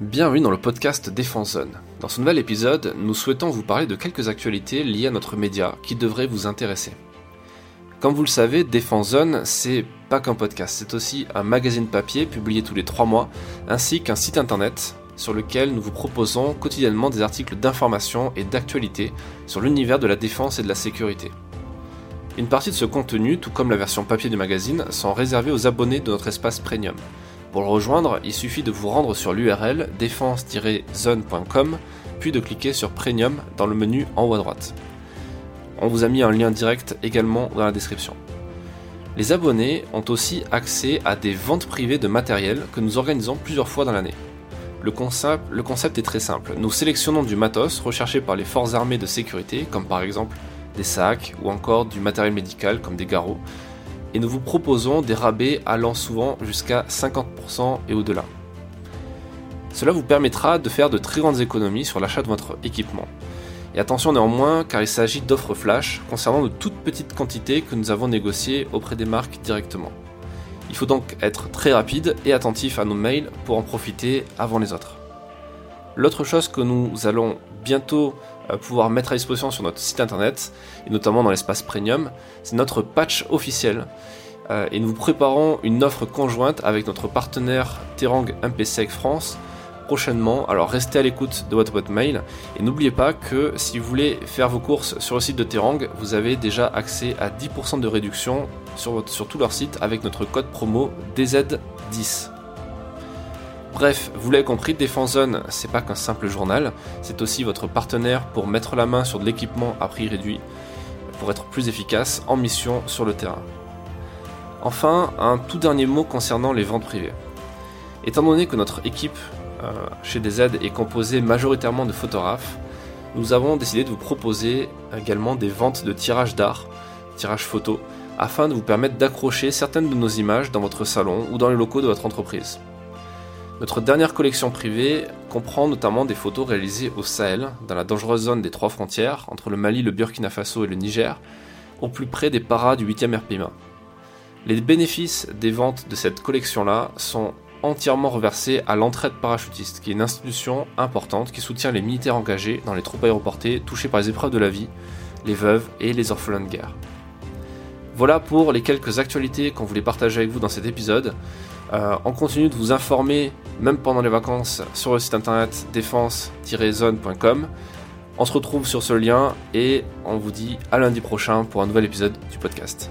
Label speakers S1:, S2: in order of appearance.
S1: Bienvenue dans le podcast Défense Zone. Dans ce nouvel épisode, nous souhaitons vous parler de quelques actualités liées à notre média qui devraient vous intéresser. Comme vous le savez, Défense Zone, c'est pas qu'un podcast, c'est aussi un magazine papier publié tous les 3 mois, ainsi qu'un site internet sur lequel nous vous proposons quotidiennement des articles d'information et d'actualité sur l'univers de la défense et de la sécurité. Une partie de ce contenu, tout comme la version papier du magazine, sont réservés aux abonnés de notre espace premium. Pour le rejoindre, il suffit de vous rendre sur l'URL défense-zone.com, puis de cliquer sur Premium dans le menu en haut à droite. On vous a mis un lien direct également dans la description. Les abonnés ont aussi accès à des ventes privées de matériel que nous organisons plusieurs fois dans l'année. Le concept, est très simple. Nous sélectionnons du matos recherché par les forces armées de sécurité, comme par exemple des sacs ou encore du matériel médical comme des garrots, et nous vous proposons des rabais allant souvent jusqu'à 50% et au-delà. Cela vous permettra de faire de très grandes économies sur l'achat de votre équipement. Et attention néanmoins car il s'agit d'offres flash concernant de toutes petites quantités que nous avons négociées auprès des marques directement. Il faut donc être très rapide et attentif à nos mails pour en profiter avant les autres. L'autre chose que nous allons bientôt euh, pouvoir mettre à disposition sur notre site internet, et notamment dans l'espace premium, c'est notre patch officiel. Euh, et nous préparons une offre conjointe avec notre partenaire Terang MPSEC France prochainement. Alors restez à l'écoute de votre mail et n'oubliez pas que si vous voulez faire vos courses sur le site de Terang, vous avez déjà accès à 10% de réduction sur, sur tout leur site avec notre code promo DZ10. Bref, vous l'avez compris, Défense Zone, c'est pas qu'un simple journal, c'est aussi votre partenaire pour mettre la main sur de l'équipement à prix réduit, pour être plus efficace en mission sur le terrain. Enfin, un tout dernier mot concernant les ventes privées. Étant donné que notre équipe euh, chez DZ est composée majoritairement de photographes, nous avons décidé de vous proposer également des ventes de tirages d'art, tirages photo, afin de vous permettre d'accrocher certaines de nos images dans votre salon ou dans les locaux de votre entreprise. Notre dernière collection privée comprend notamment des photos réalisées au Sahel, dans la dangereuse zone des trois frontières, entre le Mali, le Burkina Faso et le Niger, au plus près des paras du 8e RPMA. Les bénéfices des ventes de cette collection-là sont entièrement reversés à l'entraide parachutiste, qui est une institution importante qui soutient les militaires engagés dans les troupes aéroportées touchées par les épreuves de la vie, les veuves et les orphelins de guerre. Voilà pour les quelques actualités qu'on voulait partager avec vous dans cet épisode. Euh, on continue de vous informer, même pendant les vacances, sur le site internet défense-zone.com. On se retrouve sur ce lien et on vous dit à lundi prochain pour un nouvel épisode du podcast.